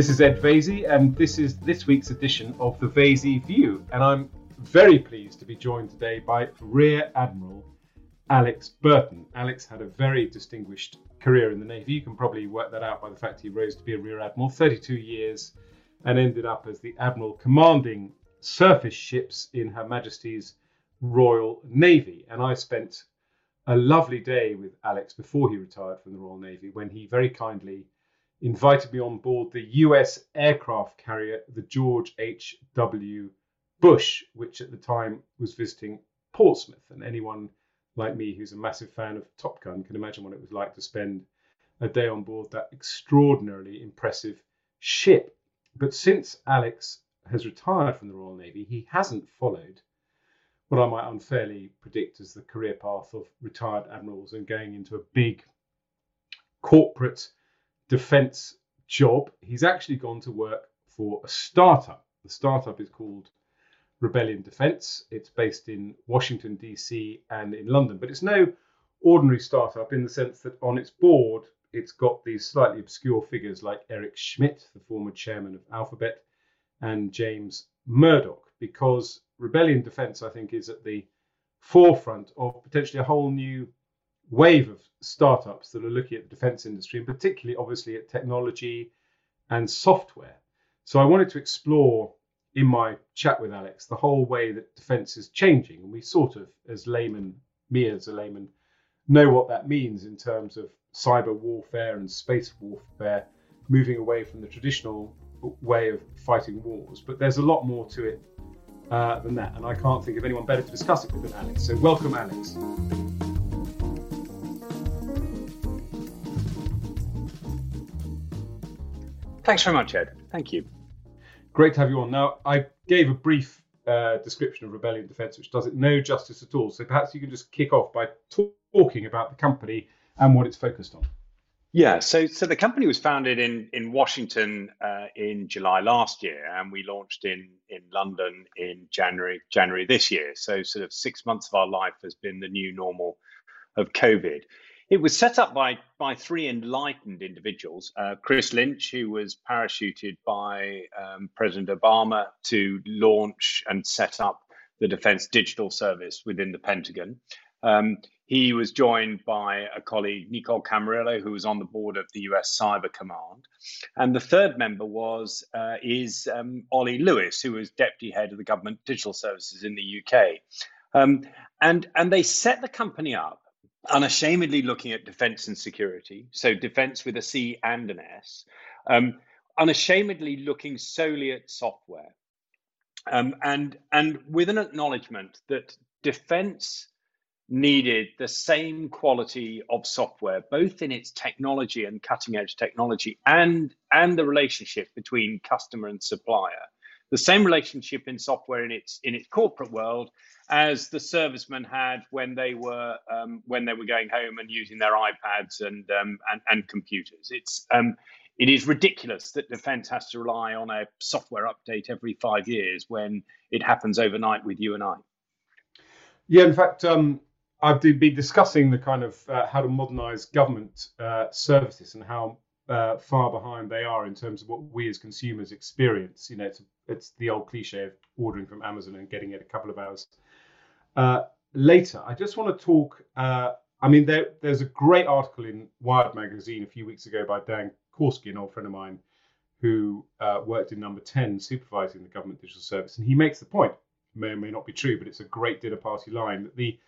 This is Ed Vaizey, and this is this week's edition of the Vaizey View. And I'm very pleased to be joined today by Rear Admiral Alex Burton. Alex had a very distinguished career in the Navy. You can probably work that out by the fact he rose to be a Rear Admiral, 32 years, and ended up as the Admiral commanding surface ships in Her Majesty's Royal Navy. And I spent a lovely day with Alex before he retired from the Royal Navy when he very kindly invited me on board the US aircraft carrier, the George H.W. Bush, which at the time was visiting Portsmouth. And anyone like me who's a massive fan of Top Gun can imagine what it was like to spend a day on board that extraordinarily impressive ship. But since Alex has retired from the Royal Navy, he hasn't followed what I might unfairly predict as the career path of retired admirals and going into a big corporate defense job. He's actually gone to work for a startup. The startup is called Rebellion Defense. It's based in Washington, D.C. and in London, but it's no ordinary startup in the sense that on its board, it's got these slightly obscure figures like Eric Schmidt, the former chairman of Alphabet, and James Murdoch, because Rebellion Defense, I think, is at the forefront of potentially a whole new wave of startups that are looking at the defense industry, and particularly, obviously, at technology and software. So I wanted to explore in my chat with Alex the whole way that defense is changing. And we sort of, as laymen, me as a layman, know what that means in terms of cyber warfare and space warfare, moving away from the traditional way of fighting wars. But there's a lot more to it uh, than that. And I can't think of anyone better to discuss it with than Alex. So welcome, Alex. Thanks very much, Ed. Thank you. Great to have you on. Now, I gave a brief uh, description of Rebellion Defense, which does it no justice at all. So perhaps you can just kick off by talking about the company and what it's focused on. Yeah, so so the company was founded in in Washington uh, in July last year, and we launched in in London in January January this year. So sort of six months of our life has been the new normal of COVID. It was set up by by three enlightened individuals. Uh, Chris Lynch, who was parachuted by um, President Obama to launch and set up the Defense Digital Service within the Pentagon. Um, he was joined by a colleague, Nicole Camarillo, who was on the board of the US Cyber Command. And the third member was uh, is um, Ollie Lewis, who was deputy head of the government digital services in the UK. Um, and, and they set the company up unashamedly looking at defense and security, so defense with a C and an S, um, unashamedly looking solely at software, um, and and with an acknowledgement that defense needed the same quality of software, both in its technology and cutting edge technology, and and the relationship between customer and supplier, the same relationship in software in its in its corporate world as the servicemen had when they were um, when they were going home and using their iPads and um, and, and, computers. It's um, it is ridiculous that defence has to rely on a software update every five years when it happens overnight with you and I. Yeah, in fact, um, I've been discussing the kind of uh, how to modernise government uh, services and how uh, far behind they are in terms of what we as consumers experience. You know, it's it's the old cliche of ordering from Amazon and getting it a couple of hours uh, later. I just want to talk. Uh, I mean, there, there's a great article in Wired magazine a few weeks ago by Dan Korski, an old friend of mine, who uh, worked in Number Ten, supervising the government digital service, and he makes the point. May or may not be true, but it's a great dinner party line that the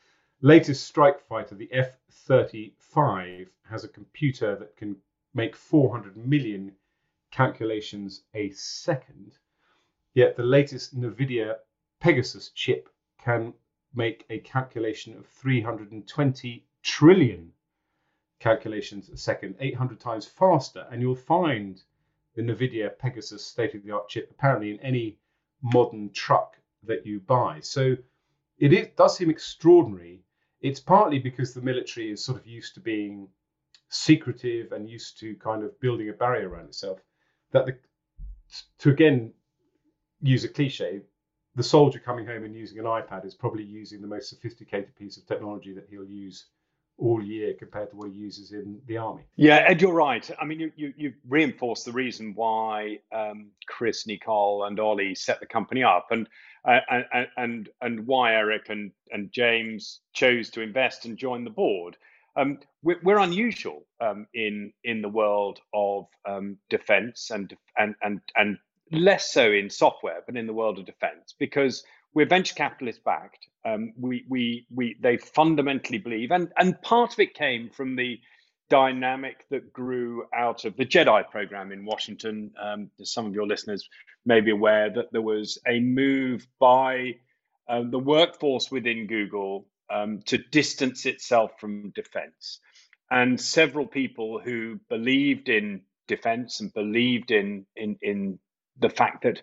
latest strike fighter, the F-35, has a computer that can make 400 million calculations a second. Yet the latest NVIDIA Pegasus chip can make a calculation of 320 trillion calculations a second, 800 times faster. And you'll find the NVIDIA Pegasus state of the art chip apparently in any modern truck that you buy. So it is, does seem extraordinary. It's partly because the military is sort of used to being secretive and used to kind of building a barrier around itself. That the, to again use a cliche, the soldier coming home and using an iPad is probably using the most sophisticated piece of technology that he'll use all year compared to what he uses in the army. Yeah, Ed, you're right. I mean, you you, you reinforced the reason why um, Chris, Nicole, and Ollie set the company up, and uh, and and and why Eric and and James chose to invest and join the board. Um, we're, we're, unusual um, in in the world of um, defence and and and and less so in software, but in the world of defence because we're venture capitalist backed. Um, we, we, we, they fundamentally believe, and, and part of it came from the dynamic that grew out of the JEDI program in Washington. Um, some of your listeners may be aware that there was a move by uh, the workforce within Google um, to distance itself from defense. And several people who believed in defense and believed in, in, in the fact that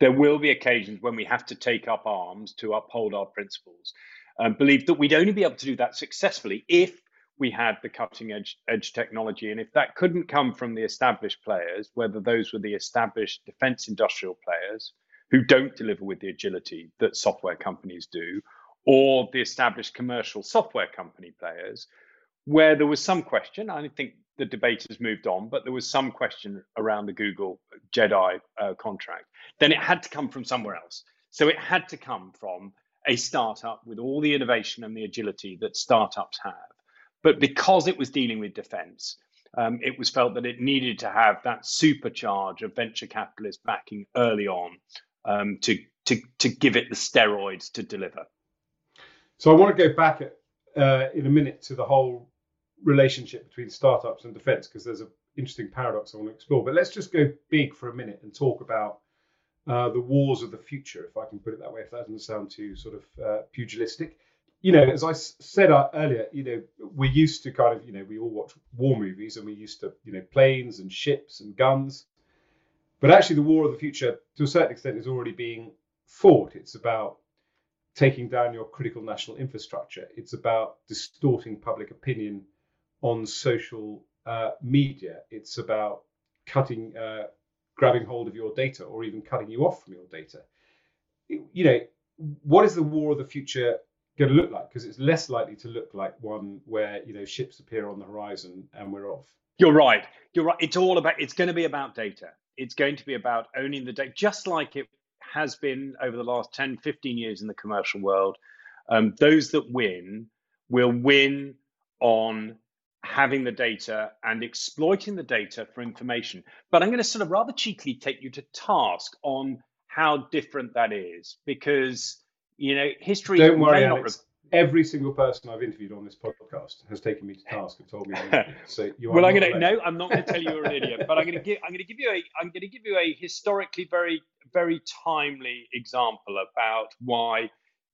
there will be occasions when we have to take up arms to uphold our principles. Um, believe that we'd only be able to do that successfully if we had the cutting edge, edge technology. And if that couldn't come from the established players, whether those were the established defense industrial players who don't deliver with the agility that software companies do, or the established commercial software company players, where there was some question, I think the debate has moved on, but there was some question around the Google JEDI uh, contract. Then it had to come from somewhere else. So it had to come from a startup with all the innovation and the agility that startups have. But because it was dealing with defense, um, it was felt that it needed to have that supercharge of venture capitalist backing early on um, to, to, to give it the steroids to deliver. So I want to go back at, uh, in a minute to the whole relationship between startups and defense because there's an interesting paradox I want to explore. But let's just go big for a minute and talk about uh, the wars of the future, if I can put it that way, if that doesn't sound too sort of uh, pugilistic. You know, as I said uh, earlier, you know, we're used to kind of, you know, we all watch war movies and we're used to, you know, planes and ships and guns. But actually, the war of the future, to a certain extent, is already being fought. It's about taking down your critical national infrastructure. It's about distorting public opinion on social uh, media. It's about cutting, uh, grabbing hold of your data, or even cutting you off from your data. You know, what is the war of the future going to look like? Because it's less likely to look like one where you know ships appear on the horizon and we're off. You're right. You're right. It's all about. It's going to be about data. It's going to be about owning the data, just like it has been over the last 10, 15 years in the commercial world. Um, those that win will win on having the data and exploiting the data for information. But I'm going to sort of rather cheekily take you to task on how different that is because, you know, history. Don't worry, Alex. Every single person I've interviewed on this podcast has taken me to task and told me. so you well, I'm going to no, I'm not going to tell you you're an idiot, but I'm going to give I'm going to give you a I'm going to give you a historically very very timely example about why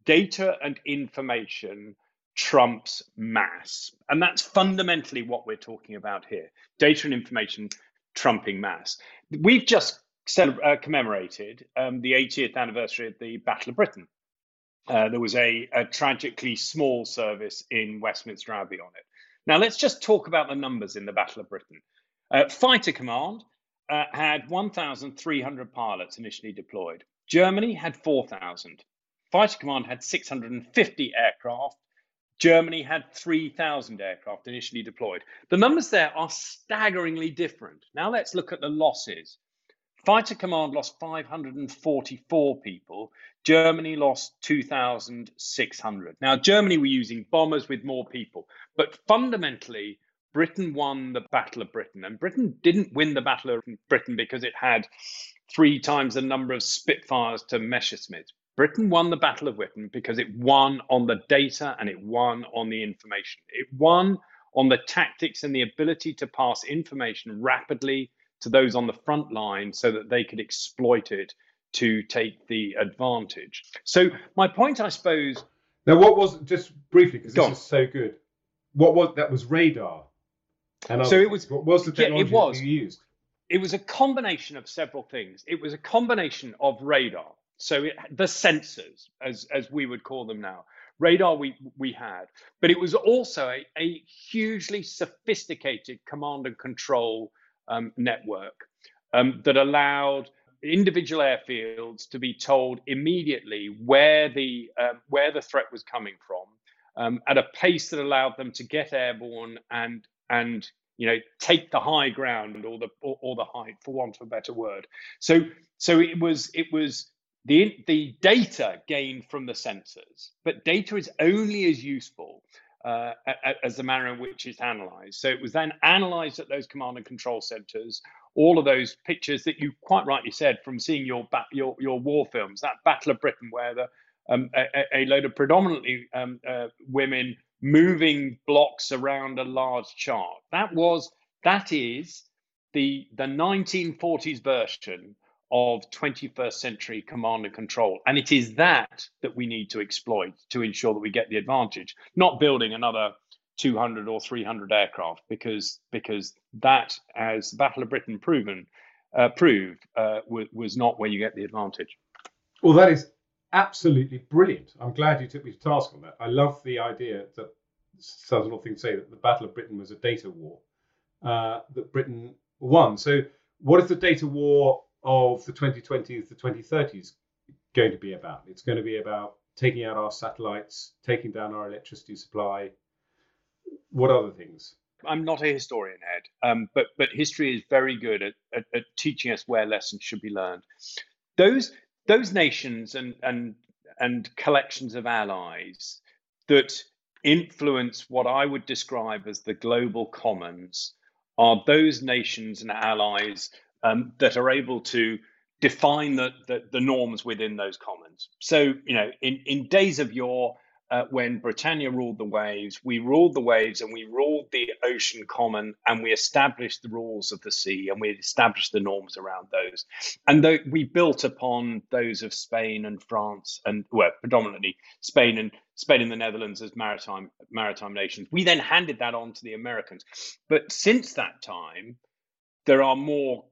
data and information trumps mass. And that's fundamentally what we're talking about here data and information trumping mass. We've just uh, commemorated um, the 80th anniversary of the Battle of Britain. Uh, there was a, a, tragically small service in Westminster Abbey on it. Now, let's just talk about the numbers in the Battle of Britain. Uh, Fighter Command uh, had 1,300 pilots initially deployed. Germany had 4,000. Fighter Command had 650 aircraft Germany had 3,000 aircraft initially deployed. The numbers there are staggeringly different. Now let's look at the losses. Fighter Command lost 544 people. Germany lost 2,600. Now, Germany were using bombers with more people, but fundamentally, Britain won the Battle of Britain. And Britain didn't win the Battle of Britain because it had three times the number of Spitfires to Messerschmitt. Britain won the Battle of Britain because it won on the data and it won on the information. It won on the tactics and the ability to pass information rapidly to those on the front line so that they could exploit it to take the advantage. So, my point, I suppose. Now, what was just briefly because this on. is so good? What was that? Was radar? And so it was. What was the technology yeah, it was, you used? It was a combination of several things. It was a combination of radar. So it, the sensors, as as we would call them now, radar we we had, but it was also a, a hugely sophisticated command and control um, network um, that allowed individual airfields to be told immediately where the um, where the threat was coming from, um, at a pace that allowed them to get airborne and and you know take the high ground or the or, or the height for want of a better word. So so it was it was the the data gained from the sensors, but data is only as useful uh, as the manner in which it's analyzed. So it was then analyzed at those command and control centers. All of those pictures that you quite rightly said from seeing your your your war films, that Battle of Britain, where the um, a, a, load of predominantly um, uh, women moving blocks around a large chart. That was that is the the 1940s version of 21st century command and control. And it is that that we need to exploit to ensure that we get the advantage, not building another 200 or 300 aircraft, because because that, as the Battle of Britain proven uh, proved, uh, w- was not where you get the advantage. Well, that is absolutely brilliant. I'm glad you took me to task on that. I love the idea that sounds an odd thing to say that the Battle of Britain was a data war uh, that Britain won. So, what if the data war of the 2020s, the 2030s going to be about? It's going to be about taking out our satellites, taking down our electricity supply. What other things? I'm not a historian, Ed, um, but but history is very good at, at, at, teaching us where lessons should be learned. Those those nations and and and collections of allies that influence what I would describe as the global commons are those nations and allies um, that are able to define the, the, the, norms within those commons. So, you know, in, in days of yore, uh, when Britannia ruled the waves, we ruled the waves and we ruled the ocean common and we established the rules of the sea and we established the norms around those. And th- we built upon those of Spain and France and, well, predominantly Spain and Spain and the Netherlands as maritime maritime nations. We then handed that on to the Americans. But since that time, there are more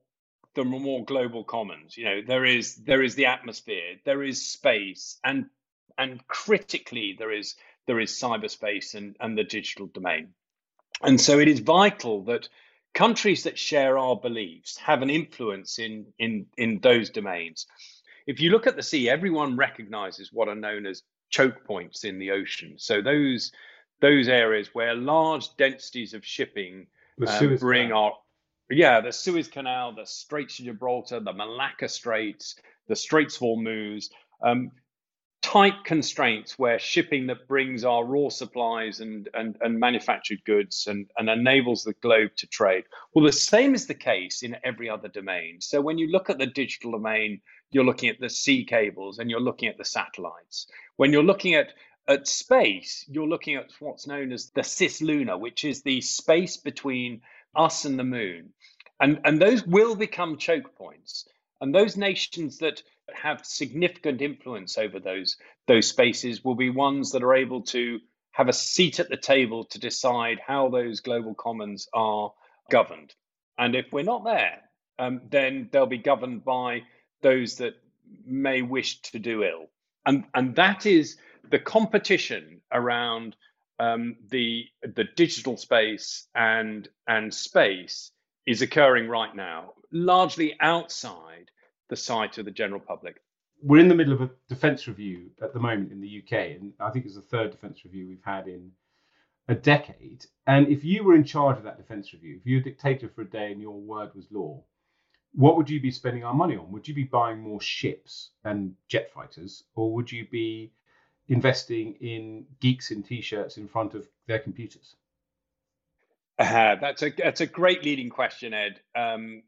the more global commons. You know, there is there is the atmosphere, there is space, and and critically there is there is cyberspace and, and the digital domain. And so it is vital that countries that share our beliefs have an influence in in in those domains. If you look at the sea, everyone recognizes what are known as choke points in the ocean. So those those areas where large densities of shipping um, bring our yeah, the Suez Canal, the Straits of Gibraltar, the Malacca Straits, the Straits of Hormuz, um, tight constraints where shipping that brings our raw supplies and, and, and manufactured goods and, and enables the globe to trade. Well, the same is the case in every other domain. So when you look at the digital domain, you're looking at the sea cables and you're looking at the satellites. When you're looking at at space, you're looking at what's known as the cislunar, which is the space between us and the moon. And, and those will become choke points. And those nations that have significant influence over those, those spaces will be ones that are able to have a seat at the table to decide how those global commons are governed. And if we're not there, um, then they'll be governed by those that may wish to do ill. And, and that is the competition around um, the the digital space and and space is occurring right now, largely outside the sight of the general public. We're in the middle of a defence review at the moment in the UK, and I think it's the third defence review we've had in a decade. And if you were in charge of that defence review, if you were a dictator for a day and your word was law, what would you be spending our money on? Would you be buying more ships and jet fighters, or would you be investing in geeks in t-shirts in front of their computers? Uh, that's a that's a great leading question, Ed. Um,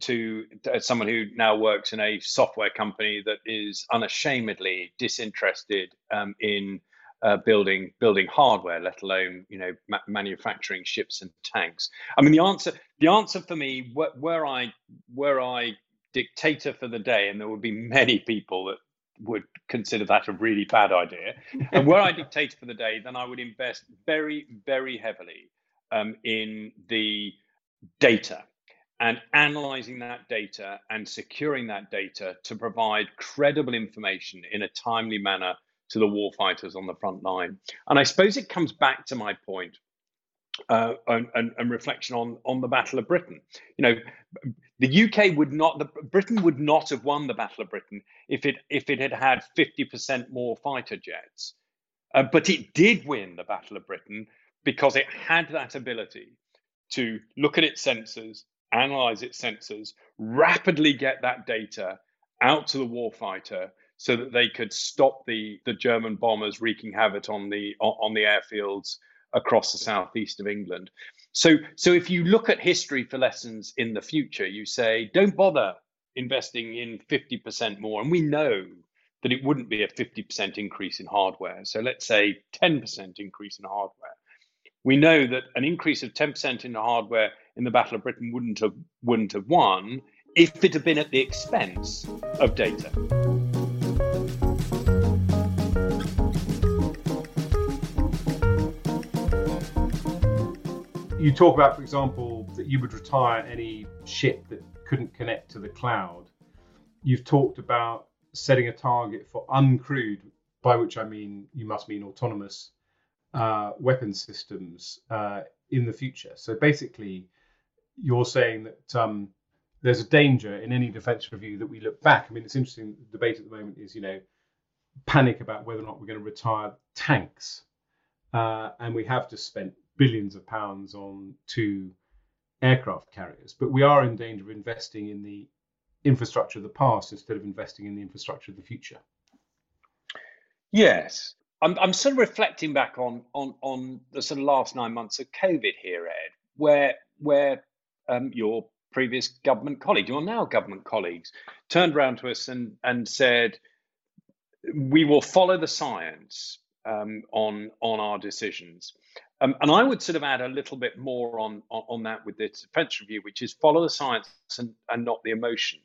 to, to someone who now works in a software company that is unashamedly disinterested um, in uh, building building hardware, let alone you know ma- manufacturing ships and tanks. I mean, the answer the answer for me, were, I were I dictator for the day, and there would be many people that would consider that a really bad idea. and were I dictator for the day, then I would invest very, very heavily um, in the data and analyzing that data and securing that data to provide credible information in a timely manner to the warfighters on the front line. And I suppose it comes back to my point uh, and, and, reflection on on the Battle of Britain. You know, the UK would not, the, Britain would not have won the Battle of Britain if it if it had had fifty percent more fighter jets. Uh, but it did win the Battle of Britain because it had that ability to look at its sensors, analyze its sensors, rapidly get that data out to the warfighter so that they could stop the, the German bombers wreaking havoc on the on the airfields across the southeast of England. So so if you look at history for lessons in the future, you say don't bother investing in 50% more. And we know that it wouldn't be a 50% increase in hardware. So let's say 10% increase in hardware. We know that an increase of 10% in the hardware in the Battle of Britain wouldn't have wouldn't have won if it had been at the expense of data. You talk about, for example, that you would retire any ship that couldn't connect to the cloud. You've talked about setting a target for uncrewed, by which I mean you must mean autonomous uh, weapon systems uh, in the future. So basically, you're saying that um, there's a danger in any defence review that we look back. I mean, it's interesting. The debate at the moment is, you know, panic about whether or not we're going to retire tanks, uh, and we have just spent billions of pounds on two aircraft carriers, but we are in danger of investing in the infrastructure of the past instead of investing in the infrastructure of the future. Yes, I'm, I'm sort of reflecting back on on on the sort of last nine months of COVID here, Ed, where where um, your previous government colleague, your now government colleagues, turned around to us and and said, "We will follow the science um, on on our decisions." Um, and I would sort of add a little bit more on, on, on that with this defense review, which is follow the science and, and not the emotion.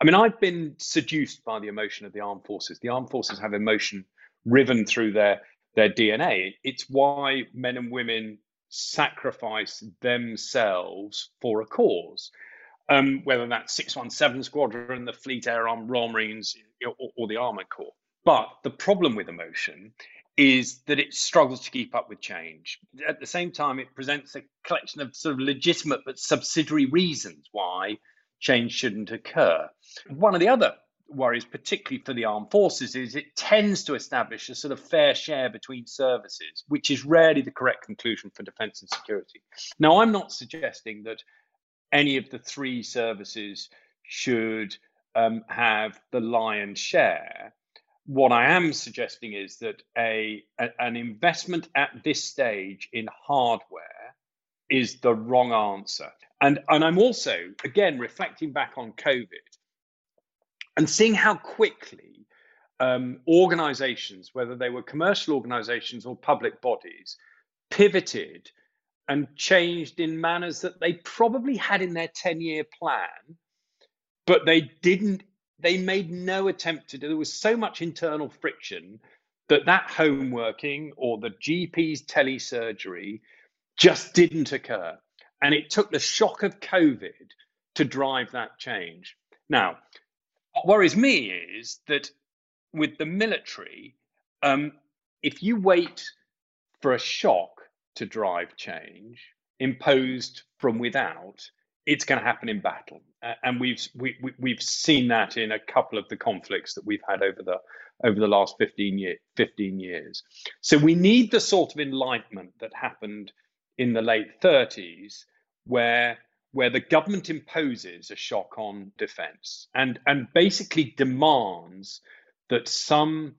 I mean, I've been seduced by the emotion of the armed forces. The armed forces have emotion riven through their their DNA. It's why men and women sacrifice themselves for a cause. Um, whether that's 617 Squadron, the Fleet Air Arm Royal Marines, or, or the Armored Corps. But the problem with emotion is that it struggles to keep up with change. At the same time, it presents a collection of sort of legitimate but subsidiary reasons why change shouldn't occur. One of the other worries, particularly for the armed forces, is it tends to establish a sort of fair share between services, which is rarely the correct conclusion for defense and security. Now, I'm not suggesting that any of the three services should um, have the lion's share what I am suggesting is that a, a, an investment at this stage in hardware is the wrong answer. And and I'm also again reflecting back on COVID and seeing how quickly um, organizations, whether they were commercial organizations or public bodies, pivoted and changed in manners that they probably had in their 10 year plan, but they didn't they made no attempt to do. There was so much internal friction that that home working or the GP's telesurgery just didn't occur, and it took the shock of COVID to drive that change. Now, what worries me is that with the military, um, if you wait for a shock to drive change imposed from without, it's going to happen in battle, and we've we, we, we've seen that in a couple of the conflicts that we've had over the over the last 15 year 15 years. So we need the sort of enlightenment that happened in the late 30s, where where the government imposes a shock on defence and and basically demands that some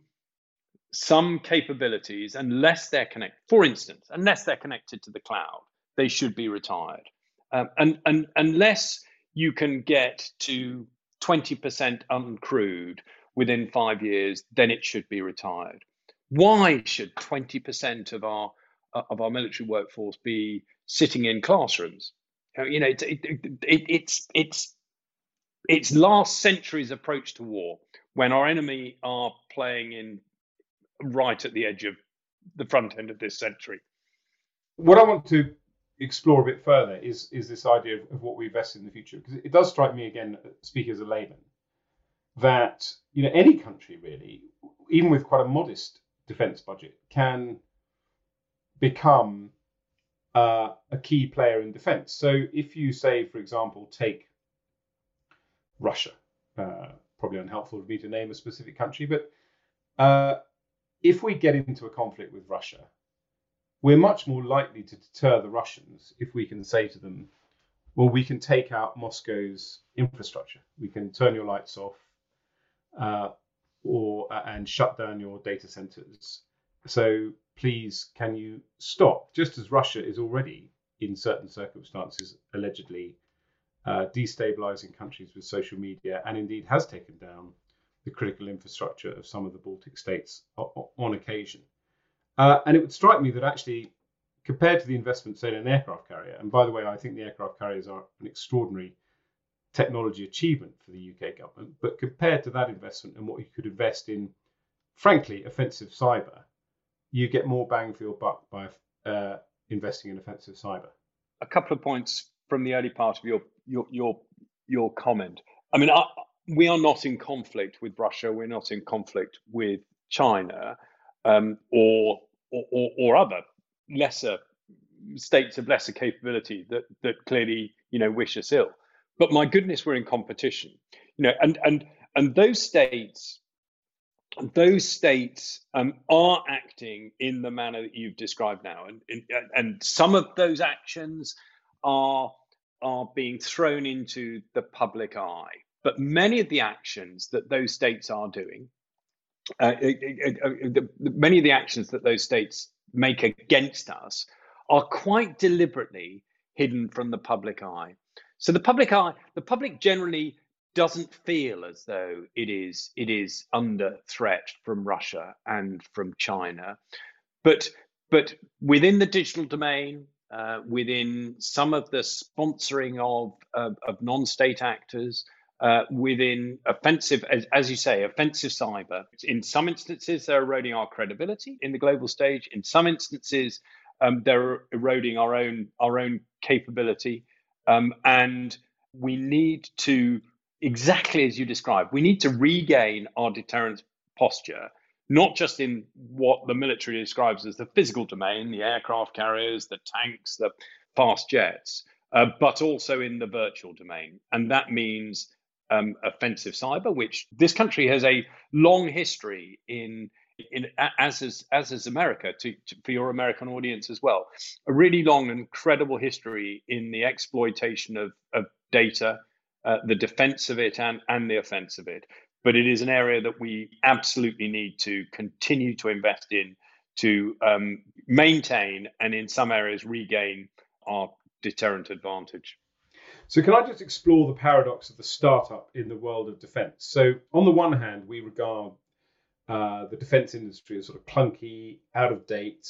some capabilities, unless they're connected, for instance, unless they're connected to the cloud, they should be retired. Um, and, and unless you can get to 20% uncrewed within five years, then it should be retired. Why should 20% of our uh, of our military workforce be sitting in classrooms? Uh, you know, it, it, it, it's it's it's last century's approach to war when our enemy are playing in right at the edge of the front end of this century. What I want to explore a bit further is is this idea of, of what we invest in the future. Because it does strike me again speaking as a layman that you know any country really even with quite a modest defense budget can become uh, a key player in defense. So if you say for example take russia uh, probably unhelpful for me to name a specific country but uh, if we get into a conflict with Russia, we're much more likely to deter the Russians if we can say to them, well, we can take out Moscow's infrastructure. We can turn your lights off uh, or uh, and shut down your data centers. So please, can you stop? Just as Russia is already, in certain circumstances, allegedly uh, destabilizing countries with social media and indeed has taken down the critical infrastructure of some of the Baltic states on occasion. Uh, and it would strike me that actually, compared to the investment, say, in an aircraft carrier, and by the way, I think the aircraft carriers are an extraordinary technology achievement for the UK government, but compared to that investment and what you could invest in, frankly, offensive cyber, you get more bang for your buck by uh, investing in offensive cyber. A couple of points from the early part of your your your, your comment. I mean, I, we are not in conflict with Russia. We're not in conflict with China um, or, or, or other lesser states of lesser capability that that clearly you know wish us ill. But my goodness, we're in competition. You know, and and and those states, those states um, are acting in the manner that you've described now, and and, and some of those actions are are being thrown into the public eye. But many of the actions that those states are doing, uh, many of the actions that those states make against us are quite deliberately hidden from the public eye. So the public eye, the public generally doesn't feel as though it is it is under threat from Russia and from China, but but within the digital domain, uh, within some of the sponsoring of of, of non-state actors, uh, within offensive, as, as, you say, offensive cyber. In some instances, they're eroding our credibility in the global stage. In some instances, um, they're eroding our own our own capability, um, and we need to exactly as you described. We need to regain our deterrence posture, not just in what the military describes as the physical domain, the aircraft carriers, the tanks, the fast jets, uh, but also in the virtual domain, and that means um, offensive cyber, which this country has a long history in, in as is as is America to, to, for your American audience as well, a really long and credible history in the exploitation of, of data, uh, the defense of it, and and the offense of it. But it is an area that we absolutely need to continue to invest in to um, maintain and in some areas regain our deterrent advantage. So, can I just explore the paradox of the startup in the world of defense? So, on the one hand, we regard uh, the defense industry as sort of clunky, out of date,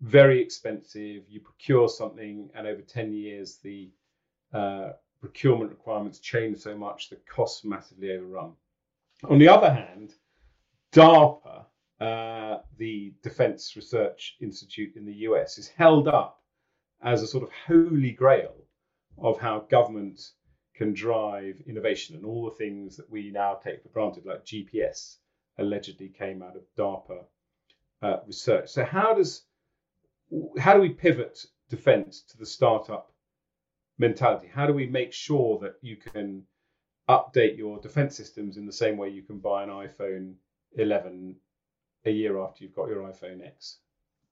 very expensive. You procure something, and over 10 years, the uh, procurement requirements change so much, the costs massively overrun. On the other hand, DARPA, uh, the Defense Research Institute in the US, is held up as a sort of holy grail of how government can drive innovation and all the things that we now take for granted, like GPS, allegedly came out of DARPA uh, research. So how does how do we pivot defence to the startup mentality? How do we make sure that you can update your defence systems in the same way you can buy an iPhone 11 a year after you've got your iPhone X?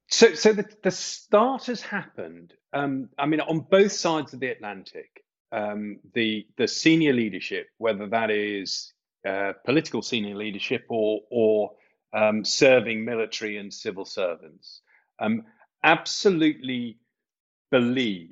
So, so the, the start has happened. Um, I mean, on both sides of the Atlantic, um, the the senior leadership, whether that is uh, political senior leadership or or um, serving military and civil servants, um, absolutely believe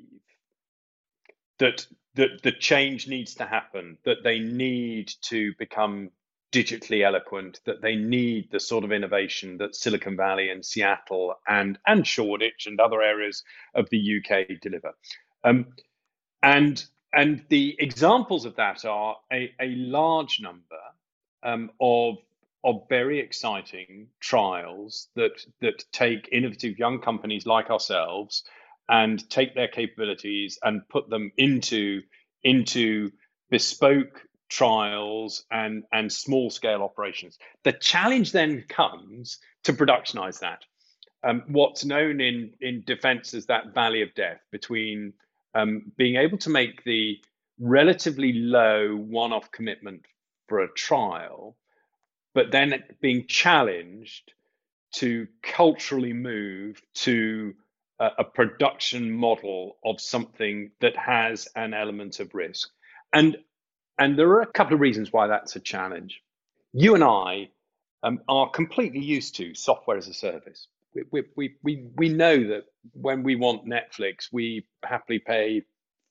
that that the change needs to happen. That they need to become digitally eloquent, that they need the sort of innovation that Silicon Valley and Seattle and and Shoreditch and other areas of the UK deliver. Um, and and the examples of that are a, a large number um, of of very exciting trials that that take innovative young companies like ourselves and take their capabilities and put them into into bespoke trials and and small scale operations. The challenge then comes to productionize that. Um, what's known in in defense as that valley of death between um, being able to make the relatively low one-off commitment for a trial, but then being challenged to culturally move to a, a production model of something that has an element of risk. And and there are a couple of reasons why that's a challenge. You and I um, are completely used to software as a service. We, we, we, we know that when we want Netflix, we happily pay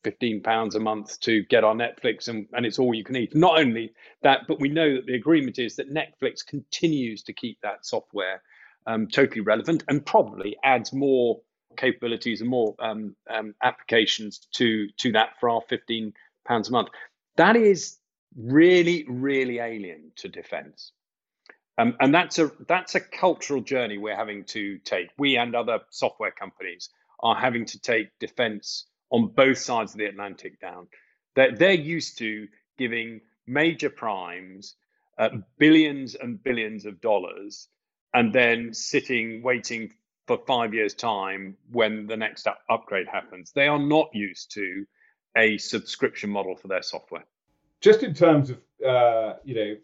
15 pounds a month to get our Netflix and, and it's all you can eat. Not only that, but we know that the agreement is that Netflix continues to keep that software um, totally relevant and probably adds more capabilities and more um, um, applications to to that for our 15 pounds a month. That is really, really alien to defence. Um, and that's a that's a cultural journey we're having to take. We and other software companies are having to take defence on both sides of the Atlantic down. They're, they're used to giving major primes uh, billions and billions of dollars and then sitting waiting for five years' time when the next up- upgrade happens. They are not used to a subscription model for their software. Just in terms of uh, you know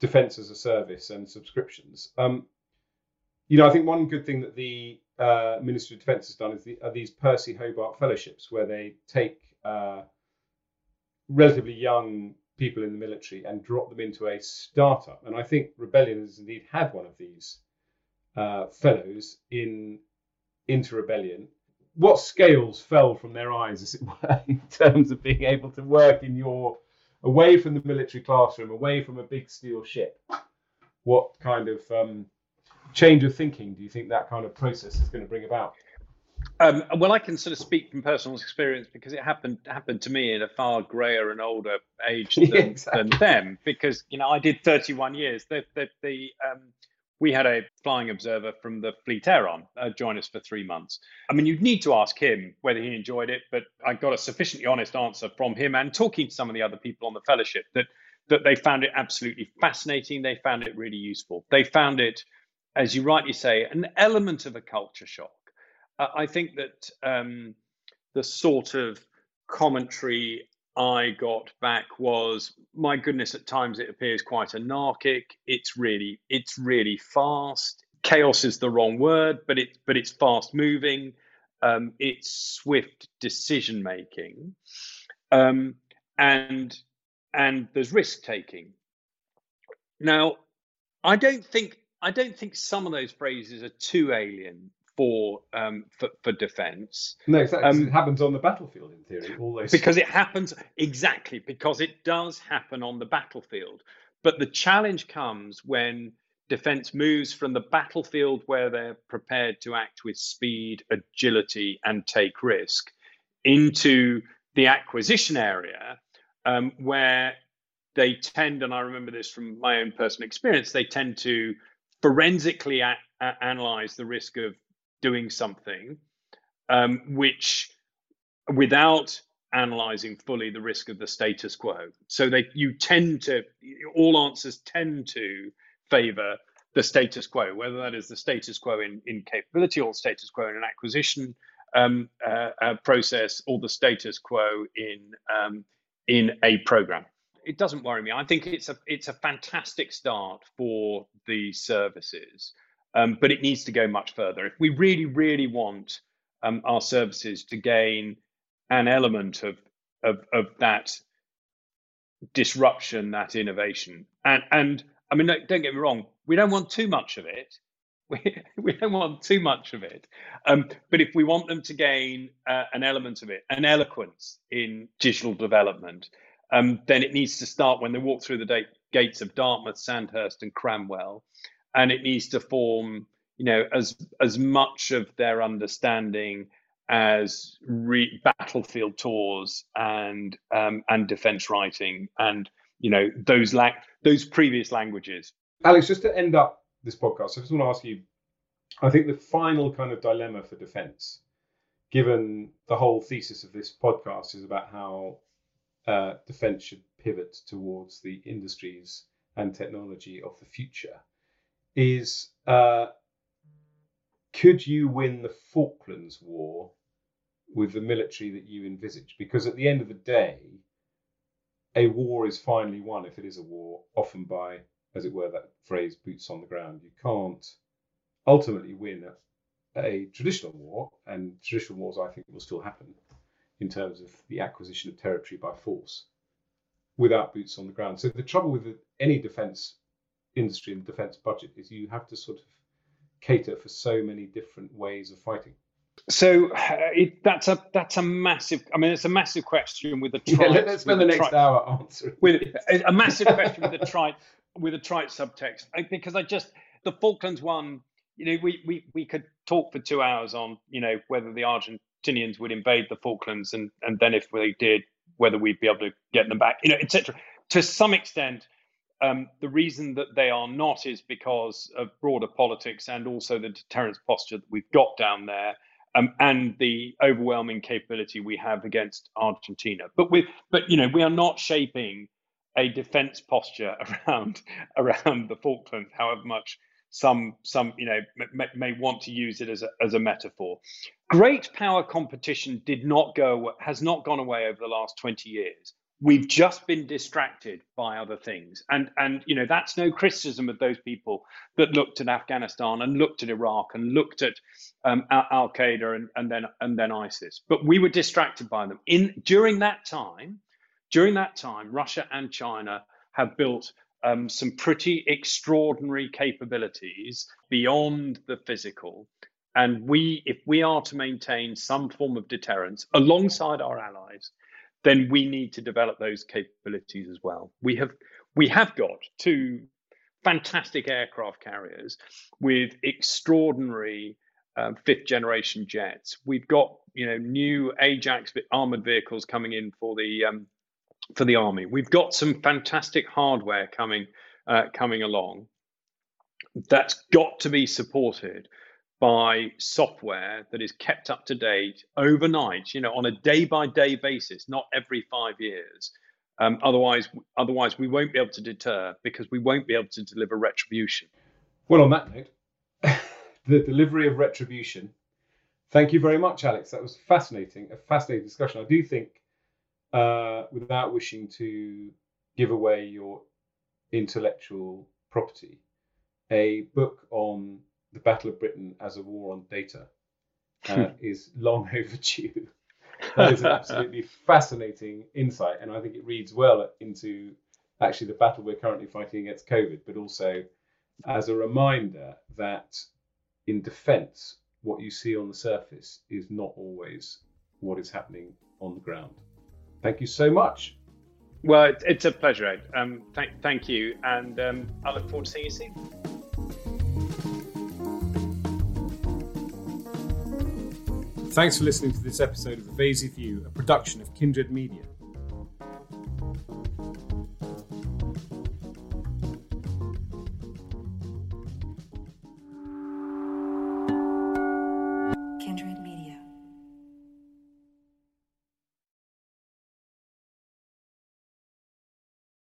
defense as a service and subscriptions, um, you know I think one good thing that the uh, Ministry of Defence has done is the, are these Percy Hobart fellowships where they take uh, relatively young people in the military and drop them into a startup. And I think Rebellion has indeed had one of these uh, fellows in into Rebellion. What scales fell from their eyes, as it were, in terms of being able to work in your away from the military classroom, away from a big steel ship? What kind of um, change of thinking do you think that kind of process is going to bring about? Um, well, I can sort of speak from personal experience because it happened happened to me at a far grayer and older age than, yeah, exactly. than them. Because you know, I did 31 years. The the, the um, we had a flying observer from the Fleet Air Arm uh, join us for three months. I mean, you'd need to ask him whether he enjoyed it, but I got a sufficiently honest answer from him and talking to some of the other people on the fellowship that that they found it absolutely fascinating. They found it really useful. They found it, as you rightly say, an element of a culture shock. Uh, I think that um, the sort of commentary I got back was, my goodness, at times it appears quite anarchic. It's really, it's really fast. Chaos is the wrong word, but it, but it's fast moving. Um, it's swift decision making, um, and and there's risk taking. Now, I don't think I don't think some of those phrases are too alien for um, for, for defence. No, exactly. Um, it happens on the battlefield in theory. All those because it happens exactly because it does happen on the battlefield. But the challenge comes when defence moves from the battlefield where they're prepared to act with speed, agility, and take risk into the acquisition area um, where they tend, and I remember this from my own personal experience, they tend to forensically a- a- analyze the risk of doing something um, which without analyzing fully the risk of the status quo. So they you tend to all answers tend to favor the status quo, whether that is the status quo in, in capability or status quo in an acquisition um, uh, uh, process or the status quo in um, in a program. It doesn't worry me. I think it's a it's a fantastic start for the services. Um, but it needs to go much further. If we really, really want um, our services to gain an element of, of, of that disruption, that innovation, and and I mean, don't get me wrong, we don't want too much of it. We, we don't want too much of it. Um, but if we want them to gain uh, an element of it, an eloquence in digital development, um, then it needs to start when they walk through the gates of Dartmouth, Sandhurst, and Cranwell and it needs to form you know as as much of their understanding as re- battlefield tours and um, and defense writing and you know those la- those previous languages. Alex, just to end up this podcast, I just want to ask you. I think the final kind of dilemma for defense, given the whole thesis of this podcast, is about how uh, defense should pivot towards the industries and technology of the future is uh, could you win the Falklands War with the military that you envisage? Because at the end of the day, a war is finally won if it is a war, often by, as it were, that phrase boots on the ground. You can't ultimately win a, a traditional war, and traditional wars I think will still happen in terms of the acquisition of territory by force without boots on the ground. So the trouble with any defence industry and defence budget is you have to sort of cater for so many different ways of fighting. So uh, it, that's a that's a massive. I mean, it's a massive question with the. Trite, yeah, let's spend the, next tri- hour answering. With a massive question with the trite with a trite subtext because I just the Falklands one. You know, we, we we could talk for two hours on you know whether the Argentinians would invade the Falklands and and then if they did, whether we'd be able to get them back. You know, etc. To some extent, um, the reason that they are not is because of broader politics and also the deterrence posture that we've got down there. Um, and the overwhelming capability we have against Argentina, but with, but you know, we are not shaping a defence posture around around the Falklands, however much some some you know may, may, want to use it as a, as a metaphor. Great power competition did not go has not gone away over the last 20 years we've just been distracted by other things. And and you know that's no criticism of those people that looked at afghanistan and looked at iraq and looked at um, al qaeda and, and then and then isis. But we were distracted by them. In during that time during that time russia and china have built um, some pretty extraordinary capabilities beyond the physical. And we if we are to maintain some form of deterrence alongside our allies then we need to develop those capabilities as well. We have we have got two fantastic aircraft carriers with extraordinary uh, fifth generation jets. We've got you know new Ajax armored vehicles coming in for the um, for the army. We've got some fantastic hardware coming uh, coming along. That's got to be supported by software that is kept up to date overnight, you know, on a day by day basis, not every five years. Um, otherwise, otherwise we won't be able to deter because we won't be able to deliver retribution. Well, on that note, the delivery of retribution. Thank you very much, Alex. That was fascinating, a fascinating discussion. I do think, uh, without wishing to give away your intellectual property, a book on the Battle of Britain as a war on data uh, is long overdue. that is an absolutely fascinating insight, and I think it reads well into actually the battle we're currently fighting against COVID, but also as a reminder that in defence, what you see on the surface is not always what is happening on the ground. Thank you so much. Well, it's a pleasure, Ed. Um, th- thank you, and um, I look forward to seeing you soon. Thanks for listening to this episode of The Vaizey View, a production of Kindred Media.